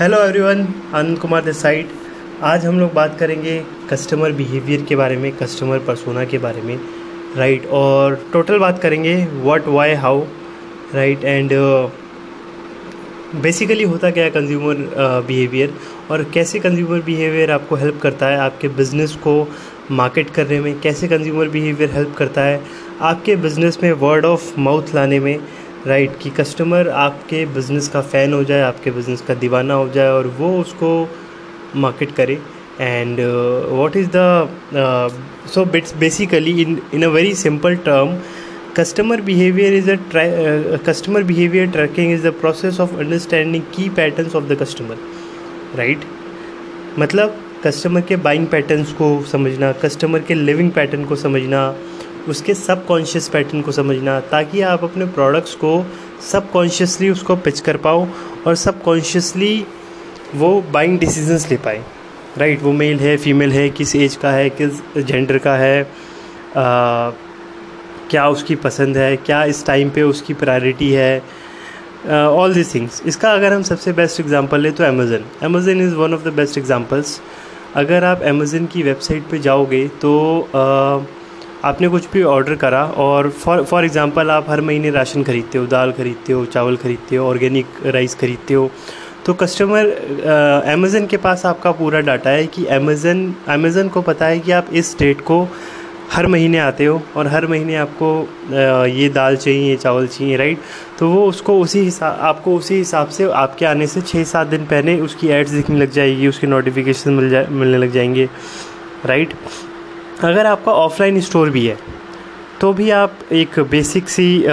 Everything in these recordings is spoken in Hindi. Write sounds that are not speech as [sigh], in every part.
Hello everyone Anand Kumar this side आज हम लोग बात करेंगे कस्टमर बिहेवियर के बारे में कस्टमर परसोना के बारे में राइट right? और टोटल बात करेंगे what why how right and basically होता क्या है कंज्यूमर बिहेवियर uh, और कैसे कंज्यूमर बिहेवियर आपको हेल्प करता है? आपके बिज़नेस को मार्केट करने में कैसे कंज्यूमर बिहेवियर हेल्प करता है? आपके बिज़नेस में वर्ड ऑफ़ माउथ लाने में राइट right, कि कस्टमर आपके बिज़नेस का फ़ैन हो जाए आपके बिज़नेस का दीवाना हो जाए और वो उसको मार्केट करे। And what is the so bits basically in in a very simple term customer behaviour is a customer behaviour tracking is the process of understanding की patterns of the customer right मतलब कस्टमर के बाइंग पैटर्न्स को समझना कस्टमर के लिविंग पैटर्न को समझना उसके सब कॉन्शियस पैटर्न को समझना ताकि आप अपने प्रोडक्ट्स को सब कॉन्शियसली उसको पिच कर पाओ और सब कॉन्शियसली वो बाइंग डिसीजंस ले पाए। राइट वो मेल है फीमेल है किस एज का है किस जेंडर का है आ, क्या उसकी पसंद है क्या इस टाइम पे उसकी प्रायोरिटी है ऑल दिस थिंग्स इसका अगर हम सबसे बेस्ट एग्जांपल लें तो Amazon Amazon is one of the best examples अगर आप अमेज़न की वेबसाइट पे जाओगे तो uh, आपने कुछ भी ऑर्डर करा और फॉर फॉर एग्ज़ाम्पल आप हर महीने राशन ख़रीदते हो, दाल ख़रीदते हो, चावल ख़रीदते हो ऑर्गेनिक राइस ख़रीदते हो तो कस्टमर अमेज़न के पास आपका पूरा डाटा है कि अमेज़न अमेज़न को पता है कि आप इस डेट को हर महीने आते हो और हर महीने आपको ये दाल चाहिए ये चावल चाहिए राइट तो वो उसको उसी हिसाब आपको उसी हिसाब से आपके आने से छः सात दिन पहले उसकी एड्स दिखने लग जाएगी, उसकी नोटिफिकेशन मिल जाए मिलने लग जाएँगे राइट अगर आपका ऑफलाइन स्टोर भी है तो भी आप एक बेसिक सी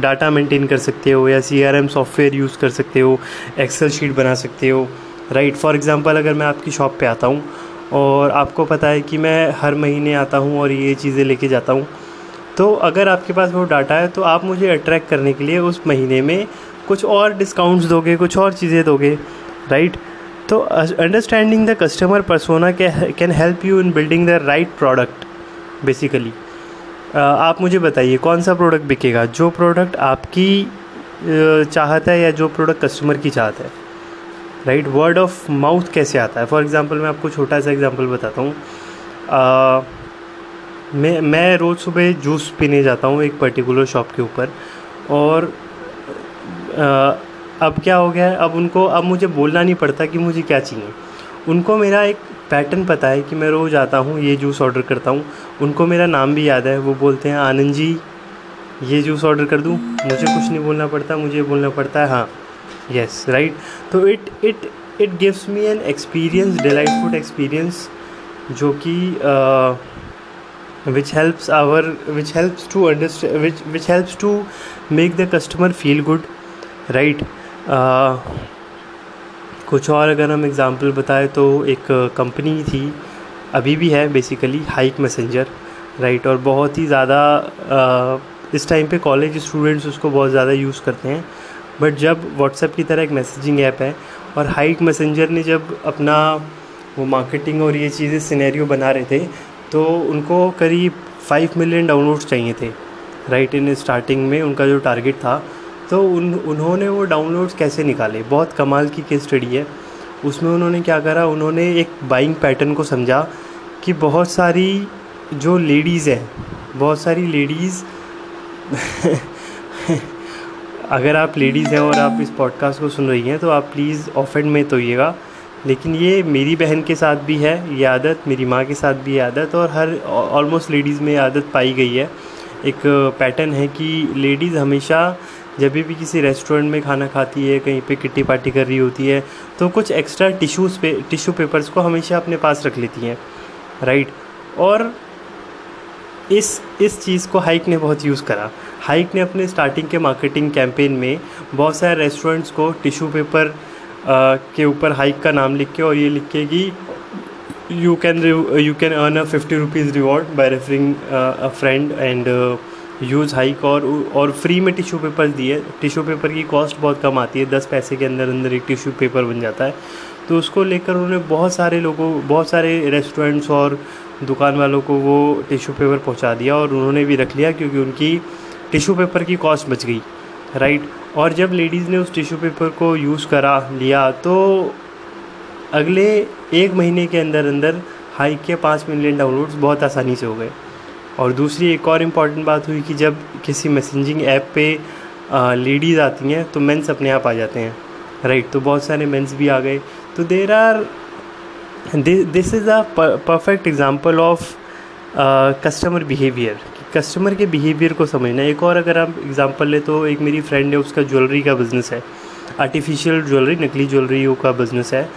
डाटा मेंटेन कर सकते हो या C R M software use कर सकते हो एक्सेल शीट बना सकते हो राइट फॉर एग्ज़ाम्पल अगर मैं आपकी शॉप पे आता हूँ और आपको पता है कि मैं हर महीने आता हूँ और ये चीज़ें लेके जाता हूँ तो अगर आपके पास वो डाटा है तो आप मुझे अट्रैक्ट करने के लिए उस महीने में कुछ और डिस्काउंट्स दोगे, कुछ और चीज़ें दोगे राइट तो understanding the customer persona can help you in building the right product basically आप मुझे बताइए कौन सा प्रोडक्ट बिकेगा? जो प्रोडक्ट आपकी चाहत है या जो प्रोडक्ट कस्टमर की चाहत है? राइट वर्ड ऑफ़ माउथ कैसे आता है? फॉर एग्ज़ाम्पल मैं आपको छोटा सा एग्ज़ाम्पल बताता हूँ। मैं मैं रोज़ सुबह जूस पीने जाता हूँ एक पर्टिकुलर शॉप के ऊपर और आ, अब क्या हो गया है? अब उनको, अब मुझे बोलना नहीं पड़ता कि मुझे क्या चाहिए। उनको मेरा एक पैटर्न पता है कि मैं रोज़ आता हूँ, ये जूस ऑर्डर करता हूँ। उनको मेरा नाम भी याद है, वो बोलते हैं, आनंद जी, ये जूस ऑर्डर कर दूँ? मुझे कुछ नहीं बोलना पड़ता, मुझे बोलना पड़ता है। हाँ यस राइट तो it it it gives me an experience delightful experience जो कि which helps our which helps to understand which which helps to make the customer feel good right कुछ और अगर हम एग्ज़ाम्पल बताएँ तो एक कंपनी थी, अभी भी है बेसिकली हाइक मैसेंजर राइट और बहुत ही ज़्यादा इस टाइम पे कॉलेज स्टूडेंट्स उसको बहुत ज़्यादा यूज़ करते हैं। बट जब व्हाट्सएप की तरह एक मैसेजिंग ऐप है और हाइक मैसेंजर ने जब अपना वो मार्केटिंग और ये चीज़ें सिनेरियो बना रहे थे तो उनको करीब फाइव मिलियन डाउनलोड्स चाहिए थे राइट इन स्टार्टिंग में उनका जो टारगेट था तो उन, उन्होंने वो डाउनलोड्स कैसे निकाले? बहुत कमाल की केस स्टडी है। उसमें उन्होंने क्या करा? उन्होंने एक बाइंग पैटर्न को समझा कि बहुत सारी जो लेडीज़ हैं, बहुत सारी लेडीज़ [laughs] अगर आप लेडीज़ हैं और आप इस पॉडकास्ट को सुन रही हैं तो आप प्लीज़ ऑफेंड में तो होइएगा। लेकिन ये मेरी बहन के साथ भी है, ये आदत, मेरी माँ के साथ भी आदत और हर ऑलमोस्ट लेडीज़ में आदत पाई गई है। एक पैटर्न है कि लेडीज़ हमेशा जब भी किसी रेस्टोरेंट में खाना खाती है, कहीं पे किट्टी पार्टी कर रही होती है तो कुछ एक्स्ट्रा टिश्यूज़ पे टिश्यू पेपर्स को हमेशा अपने पास रख लेती हैं राइट और इस इस चीज़ को हाइक ने बहुत यूज़ करा। हाइक ने अपने स्टार्टिंग के मार्केटिंग कैंपेन में बहुत सारे रेस्टोरेंट्स को टिश्यू पेपर के ऊपर हाइक का नाम लिख के और ये लिख के कि you can you can earn a fifty rupees reward by referring a friend and use Hike और और फ्री में टिश्यू पेपर दिए। टिश्यू पेपर की कॉस्ट बहुत कम आती है। दस पैसे के अंदर अंदर एक टिश्यू पेपर बन जाता है। तो उसको लेकर उन्होंने बहुत सारे लोगों, बहुत सारे रेस्टोरेंट्स और दुकान वालों को वो टिश्यू पेपर पहुँचा दिया और उन्होंने भी रख लिया क्योंकि उनकी टिश्यू पेपर की कॉस्ट बच गई। राइट और जब लेडीज़ ने उस टिश्यू पेपर को यूज़ करा, लिया तो अगले एक महीने के अंदर अंदर हाइक के पाँच मिलियन डाउनलोड्स बहुत आसानी से हो गए। और दूसरी एक और इंपॉर्टेंट बात हुई कि जब किसी मैसेजिंग ऐप पे लेडीज़ आती हैं तो मेंस अपने आप आ जाते हैं। राइट तो बहुत सारे मेंस भी आ गए। तो there are this is a perfect example of customer behaviour customer के बिहेवियर को समझना। एक और अगर आप एग्जांपल ले तो एक मेरी फ्रेंड है, उसका ज्वेलरी का बिज़नेस है। आर्टिफिशियल ज्वेलरी नकली ज्वेलरी का बिज़नेस है।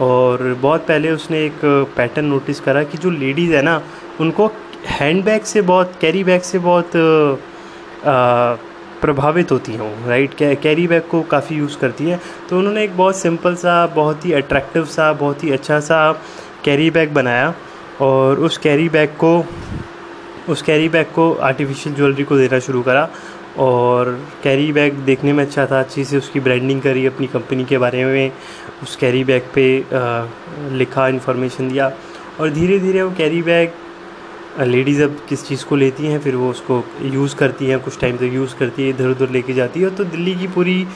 और बहुत पहले उसने एक पैटर्न नोटिस करा कि जो लेडीज़ है ना, उनको हैंड बैग से बहुत कैरी बैग से बहुत प्रभावित होती हैं राइट कैरी बैग को काफ़ी यूज़ करती हैं। तो उन्होंने एक बहुत सिंपल सा बहुत ही अट्रैक्टिव सा बहुत ही अच्छा सा कैरी बैग बनाया और उस कैरी बैग को उस कैरी बैग को आर्टिफिशियल ज्वेलरी को देना शुरू करा और कैरी बैग देखने में अच्छा था अच्छी से उसकी ब्रांडिंग करी अपनी कंपनी के बारे में उस कैरी बैग पे आ, लिखा इन्फॉर्मेशन दिया और धीरे धीरे वो कैरी बैग लेडीज़ अब किस चीज़ को लेती हैं, फिर वो उसको यूज़ करती हैं, कुछ टाइम तक यूज़ करती है इधर उधर लेके जाती है तो दिल्ली की पूरी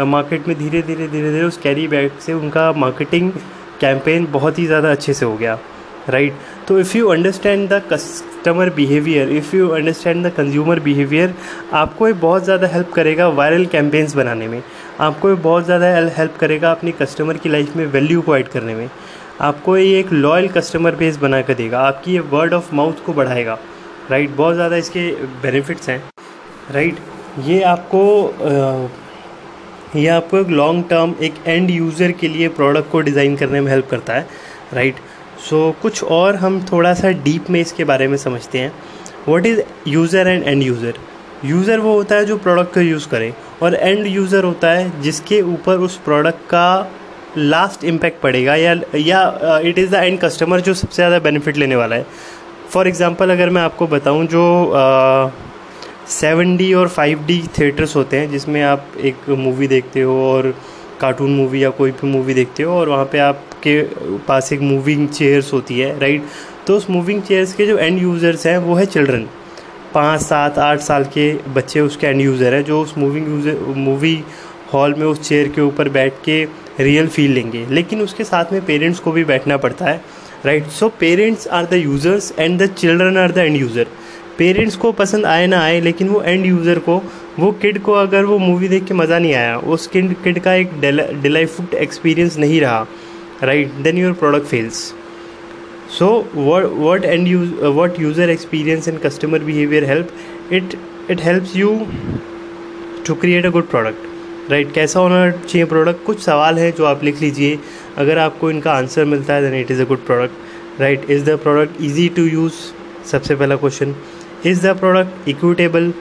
मार्केट में धीरे धीरे धीरे धीरे उस कैरी बैग से उनका मार्केटिंग कैंपेन बहुत ही ज़्यादा अच्छे से हो गया, राइट? तो if you understand the customer behaviour if you understand the consumer behaviour आपको ये बहुत ज़्यादा हेल्प करेगा वायरल कैंपेन्स बनाने में, आपको ये बहुत ज़्यादा हेल्प करेगा अपनी कस्टमर की लाइफ में वैल्यू को ऐड करने में। आपको ये एक लॉयल कस्टमर बेस बना कर देगा। आपकी ये वर्ड ऑफ़ माउथ को बढ़ाएगा। राइट बहुत ज़्यादा इसके बेनिफिट्स हैं। राइट ये आपको ये आपको एक लॉन्ग टर्म एक एंड यूज़र के लिए प्रोडक्ट को डिज़ाइन करने में हेल्प करता है। राइट सो so, कुछ और हम थोड़ा सा डीप में इसके बारे में समझते हैं। What is user end end user user वो होता है जो प्रोडक्ट को यूज़ करे और एंड यूज़र होता है जिसके ऊपर उस प्रोडक्ट का लास्ट इम्पैक्ट पड़ेगा या या it is the end customer जो सबसे ज़्यादा बेनिफिट लेने वाला है। फॉर एग्ज़ाम्पल अगर मैं आपको बताऊँ जो सेवन डी और फाइव डी थिएटर्स होते हैं, जिसमें आप एक मूवी देखते हो और कार्टून मूवी या कोई भी मूवी देखते हो और वहाँ पे आपके पास एक मूविंग चेयर्स होती है राइट तो उस मूविंग चेयर्स के जो एंड यूज़र्स हैं, वो है चिल्ड्रन पाँच, सात, आठ साल के बच्चे उसके एंड यूज़र हैं, जो उस मूविंग यूज़र मूवी हॉल में उस चेयर के ऊपर बैठ के रियल फील लेंगे। लेकिन उसके साथ में पेरेंट्स को भी बैठना पड़ता है right so parents are the users and the children are the end user parents को पसंद आए ना आए, लेकिन वो एंड यूज़र को, वो किड को अगर वो मूवी देख के मज़ा नहीं आया, उस किड किड का एक डिलाइफुट एक्सपीरियंस नहीं रहा right then your product fails so what and what user experience and customer behaviour help it it helps you to create a good product right, कैसा होना चाहिए प्रोडक्ट कुछ सवाल हैं जो आप लिख लीजिए। अगर आपको इनका आंसर मिलता है then it is a good product right is the product easy to use सबसे पहला question is the product equitable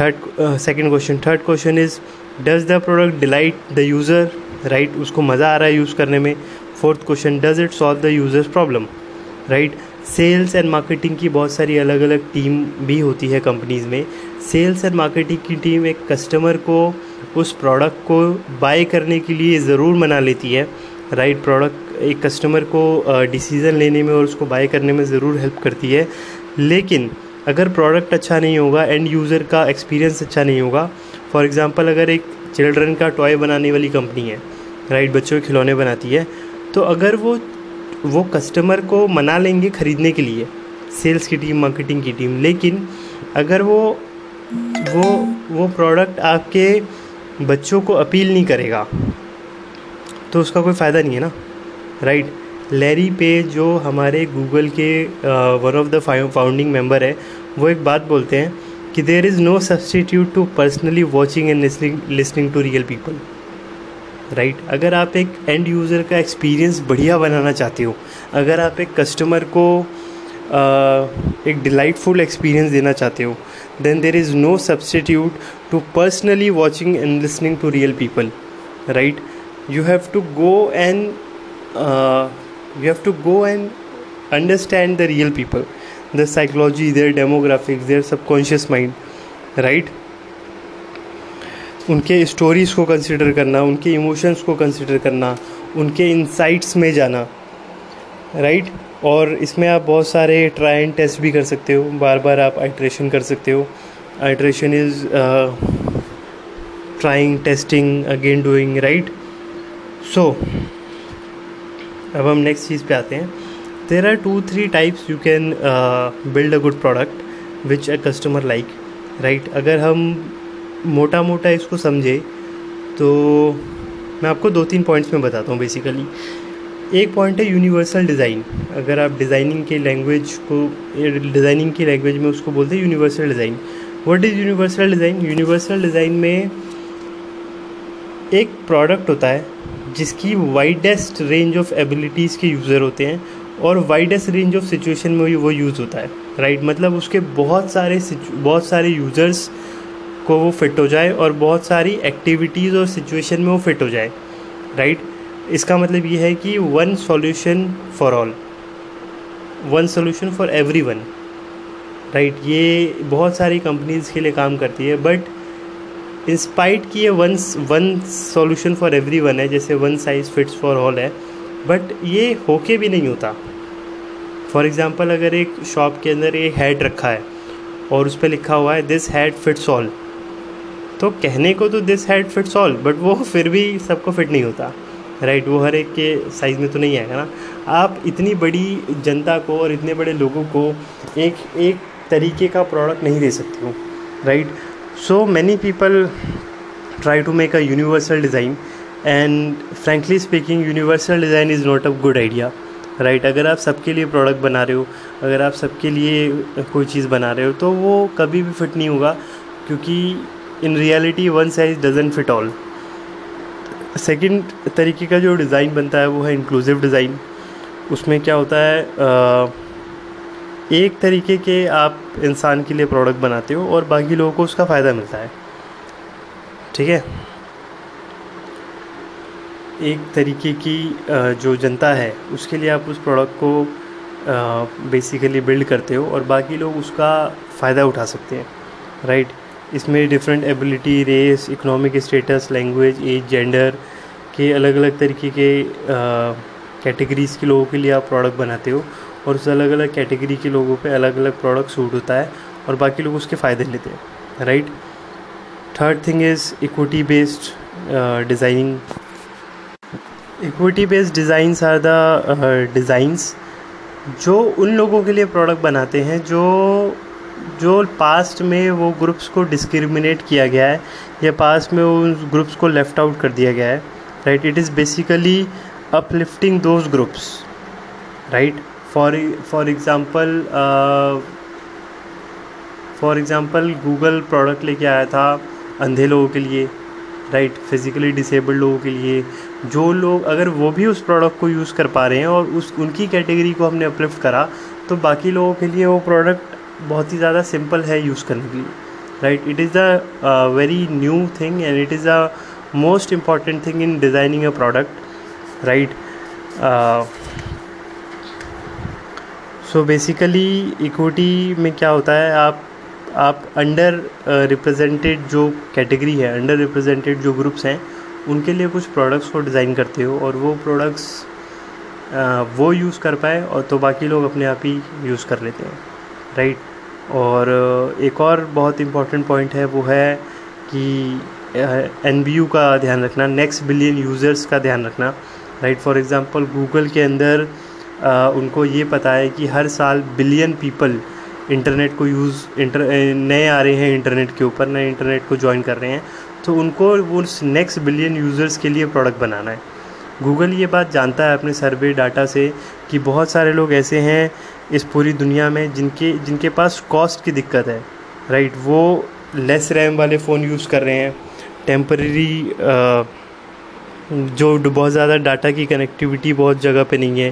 third second question third question is does the product delight the user right उसको मज़ा आ रहा है यूज़ करने में। Fourth question does it solve the users problem right sales and marketing की बहुत सारी अलग अलग टीम भी होती है कंपनीज़ में। सेल्स एंड मार्केटिंग की टीम एक कस्टमर को उस प्रोडक्ट को बाय करने के लिए ज़रूर मना लेती है राइट प्रोडक्ट एक कस्टमर को डिसीज़न लेने में और उसको बाय करने में ज़रूर हेल्प करती है। लेकिन अगर प्रोडक्ट अच्छा नहीं होगा एंड यूज़र का एक्सपीरियंस अच्छा नहीं होगा फॉर एग्ज़ाम्पल अगर एक चिल्ड्रन का टॉय बनाने वाली कंपनी है राइट बच्चों के खिलौने बनाती है तो अगर वो वो कस्टमर को मना लेंगे ख़रीदने के लिए सेल्स की टीम मार्केटिंग की टीम लेकिन अगर वो वो वो प्रोडक्ट आपके बच्चों को अपील नहीं करेगा। तो उसका कोई फ़ायदा नहीं है ना? राइट लैरी पे जो हमारे गूगल के one of the founding member है वो एक बात बोलते हैं कि there is no substitute to personally watching and listening to real people right अगर आप एक एंड यूज़र का एक्सपीरियंस बढ़िया बनाना चाहते हो अगर आप एक कस्टमर को uh, एक डिलाइटफुल एक्सपीरियंस देना चाहते हो then there is no substitute to personally watching and listening to real people right you have to go and uh, you have to go and understand the real people the psychology their demographics their subconscious mind right उनके स्टोरीज़ को कंसिडर करना उनके इमोशंस को कंसिडर करना उनके इंसाइट्स में जाना राइट right? और इसमें आप बहुत सारे ट्राई एंड टेस्ट भी कर सकते हो। बार बार आप आइट्रेशन कर सकते हो। Iteration is trying testing again doing right so अब हम नेक्स्ट चीज़ पे आते हैं। There are two three types you can build a good product which a customer like right अगर हम मोटा मोटा इसको समझे तो मैं आपको दो तीन पॉइंट्स में बताता हूँ बेसिकली एक पॉइंट है यूनिवर्सल डिज़ाइन अगर आप डिज़ाइनिंग के लैंग्वेज को डिज़ाइनिंग की लैंग्वेज में उसको बोलते हैं universal design what is universal design universal design में एक प्रोडक्ट होता है जिसकी वाइडेस्ट रेंज ऑफ़ एबिलिटीज़ के यूज़र होते हैं और वाइडेस्ट रेंज ऑफ़ सिचुएशन में वो यूज़ होता है. Right right? मतलब उसके बहुत सारे बहुत सारे यूज़र्स को वो फिट हो जाए और बहुत सारी एक्टिविटीज़ और सिचुएशन में वो फिट हो जाए. Right right? इसका मतलब ये है कि one solution for all one solution for everyone right ये बहुत सारी कंपनीज़ के लिए काम करती है बट इंस्पाइट की ये one one solution for everyone है, जैसे one size fits for all है बट ये होके भी नहीं होता. फॉर एग्ज़ाम्पल अगर एक शॉप के अंदर एक हेड रखा है, और उस पर लिखा हुआ है दिस हेड फिट्स ऑल तो कहने को तो this head fits all but वो [laughs] फिर भी सबको फिट नहीं होता. राइट वो हर एक के साइज़ में तो नहीं आएगा ना। आप इतनी बड़ी जनता को और इतने बड़े लोगों को एक एक तरीके का प्रोडक्ट नहीं दे सकते हो। Right so many people try to make a universal design and frankly speaking universal design is not a good idea right अगर आप सबके लिए प्रोडक्ट बना रहे हो, अगर आप सबके लिए कोई चीज़ बना रहे हो तो वो कभी भी फिट नहीं होगा, क्योंकि in reality one size doesn't fit all second तरीके का जो डिज़ाइन बनता है वो है इंक्लूसिव डिज़ाइन उसमें क्या होता है एक तरीके के आप इंसान के लिए प्रोडक्ट बनाते हो और बाकी लोगों को उसका फ़ायदा मिलता है। ठीक है? एक तरीके की जो जनता है, उसके लिए आप उस प्रोडक्ट को बेसिकली बिल्ड करते हो और बाकी लोग उसका फ़ायदा उठा सकते हैं। राइट इसमें different ability race economic status language age gender के अलग अलग तरीके के कैटेगरीज़ के लोगों के लिए आप प्रोडक्ट बनाते हो और उस अलग अलग कैटेगरी के लोगों पे अलग अलग प्रोडक्ट सूट होता है और बाकी लोग उसके फ़ायदे लेते हैं right third thing is equity based designing equity based designs are the designs जो उन लोगों के लिए प्रोडक्ट बनाते हैं जो जो पास्ट में वो ग्रुप्स को डिस्क्रिमिनेट किया गया है, या पास्ट में उन ग्रुप्स को लेफ़्ट आउट कर दिया गया है right it is basically uplifting those groups right for for example for example Google product लेके आया था अंधे लोगों के लिए राइट फिज़िकली डिसेबल्ड लोगों के लिए। जो लोग, अगर वो भी उस प्रोडक्ट को यूज़ कर पा रहे हैं और उस, उनकी कैटेगरी को हमने अपलिफ्ट करा तो बाकी लोगों के लिए वो प्रोडक्ट बहुत ही ज़्यादा सिंपल है यूज़ करने के लिए right it is a very new thing and it is a most important thing in designing a product right so basically equity में क्या होता है? आप आप अंडर रिप्रेजेंटेड जो कैटेगरी है अंडर रिप्रेजेंटेड जो ग्रुप्स हैं उनके लिए कुछ प्रोडक्ट्स को डिज़ाइन करते हो और वो प्रोडक्ट्स uh, वो यूज़ कर पाए और तो बाकी लोग अपने आप ही यूज़ कर लेते हैं राइट और एक और बहुत इंपॉर्टेंट पॉइंट है वो है कि एनबीयू का ध्यान रखना नेक्स्ट बिलियन यूज़र्स का ध्यान रखना। राइट फॉर एग्ज़ाम्पल गूगल के अंदर आ, उनको ये पता है कि हर साल बिलियन पीपल इंटरनेट को यूज़ इंटर नए आ रहे हैं इंटरनेट के ऊपर नए इंटरनेट को ज्वाइन कर रहे हैं। तो उनको उस नेक्स्ट बिलियन यूज़र्स के लिए प्रोडक्ट बनाना है। गूगल ये बात जानता है अपने सर्वे डाटा से कि बहुत सारे लोग ऐसे हैं इस पूरी दुनिया में जिनके जिनके पास कॉस्ट की दिक्कत है राइट वो लेस रैम वाले फ़ोन यूज़ कर रहे हैं। टेम्परेरी जो बहुत ज़्यादा डाटा की कनेक्टिविटी बहुत जगह पे नहीं है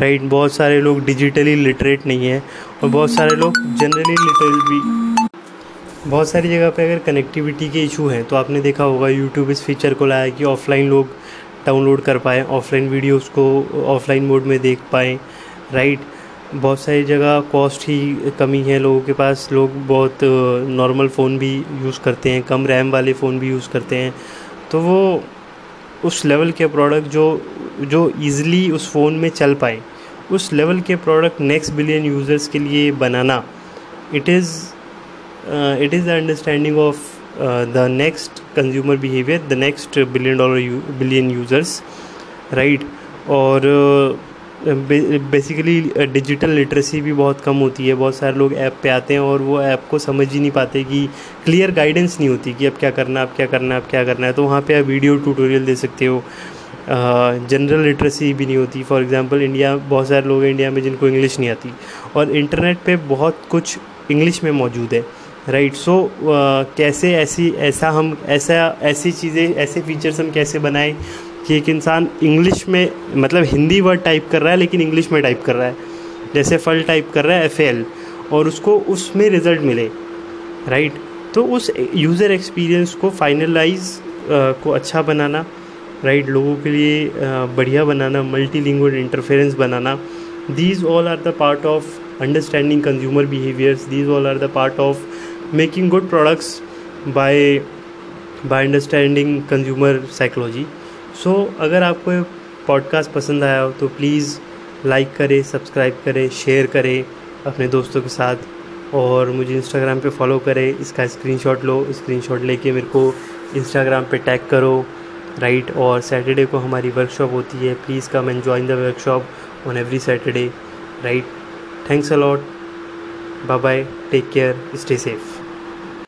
राइट बहुत सारे लोग डिजिटली लिटरेट नहीं है और बहुत सारे लोग जनरली लिटरेट भी। बहुत सारी जगह पे अगर कनेक्टिविटी के इशू हैं तो आपने देखा होगा यूट्यूब इस फीचर को लाया कि ऑफलाइन लोग डाउनलोड कर पाएँ ऑफलाइन वीडियोस को ऑफलाइन मोड में देख पाएँ राइट बहुत सारी जगह कॉस्ट ही कमी है लोगों के पास। लोग बहुत नॉर्मल फ़ोन भी यूज़ करते हैं, कम रैम वाले फ़ोन भी यूज़ करते हैं। तो वो उस लेवल के प्रोडक्ट जो जो ईज़िली उस फ़ोन में चल पाए, उस लेवल के प्रोडक्ट नेक्स्ट बिलियन यूज़र्स के लिए बनाना it is it is the understanding of the next consumer behaviour the next billion dollar billion users right और बेसिकली डिजिटल लिटरेसी भी बहुत कम होती है। बहुत सारे लोग ऐप पे आते हैं और वो ऐप को समझ ही नहीं पाते कि क्लियर गाइडेंस नहीं होती कि अब क्या करना है अब क्या करना है अब क्या करना है। तो वहाँ पे आप वीडियो ट्यूटोरियल दे सकते हो। जनरल लिटरेसी भी नहीं होती। फॉर एग्जांपल इंडिया बहुत सारे लोग हैं इंडिया में जिनको इंग्लिश नहीं आती। और इंटरनेट पे बहुत कुछ इंग्लिश में मौजूद है। Right right, so so, uh, कैसे ऐसी ऐसा हम ऐसा ऐसी चीज़ें ऐसे फीचर्स हम कैसे बनाएँ? कि एक इंसान इंग्लिश में मतलब हिंदी वर्ड टाइप कर रहा है, लेकिन इंग्लिश में टाइप कर रहा है। जैसे फल टाइप कर रहा है एफ़ एल और उसको उसमें रिज़ल्ट मिले राइट तो उस यूज़र एक्सपीरियंस को फाइनलाइज को अच्छा बनाना राइट लोगों के लिए बढ़िया बनाना multilingual interference banana. These all are the part of understanding consumer behaviours these all are the part of making good products by by understanding consumer psychology so so, अगर आपको पॉडकास्ट पसंद आया हो तो प्लीज़ लाइक करें सब्सक्राइब करें शेयर करें अपने दोस्तों के साथ और मुझे इंस्टाग्राम पे फॉलो करें। इसका स्क्रीनशॉट लो। स्क्रीनशॉट लेके मेरे को इंस्टाग्राम पे टैग करो। राइट और सैटरडे को हमारी वर्कशॉप होती है। Please come and join the workshop on every Saturday right thanks a lot bye bye take care stay safe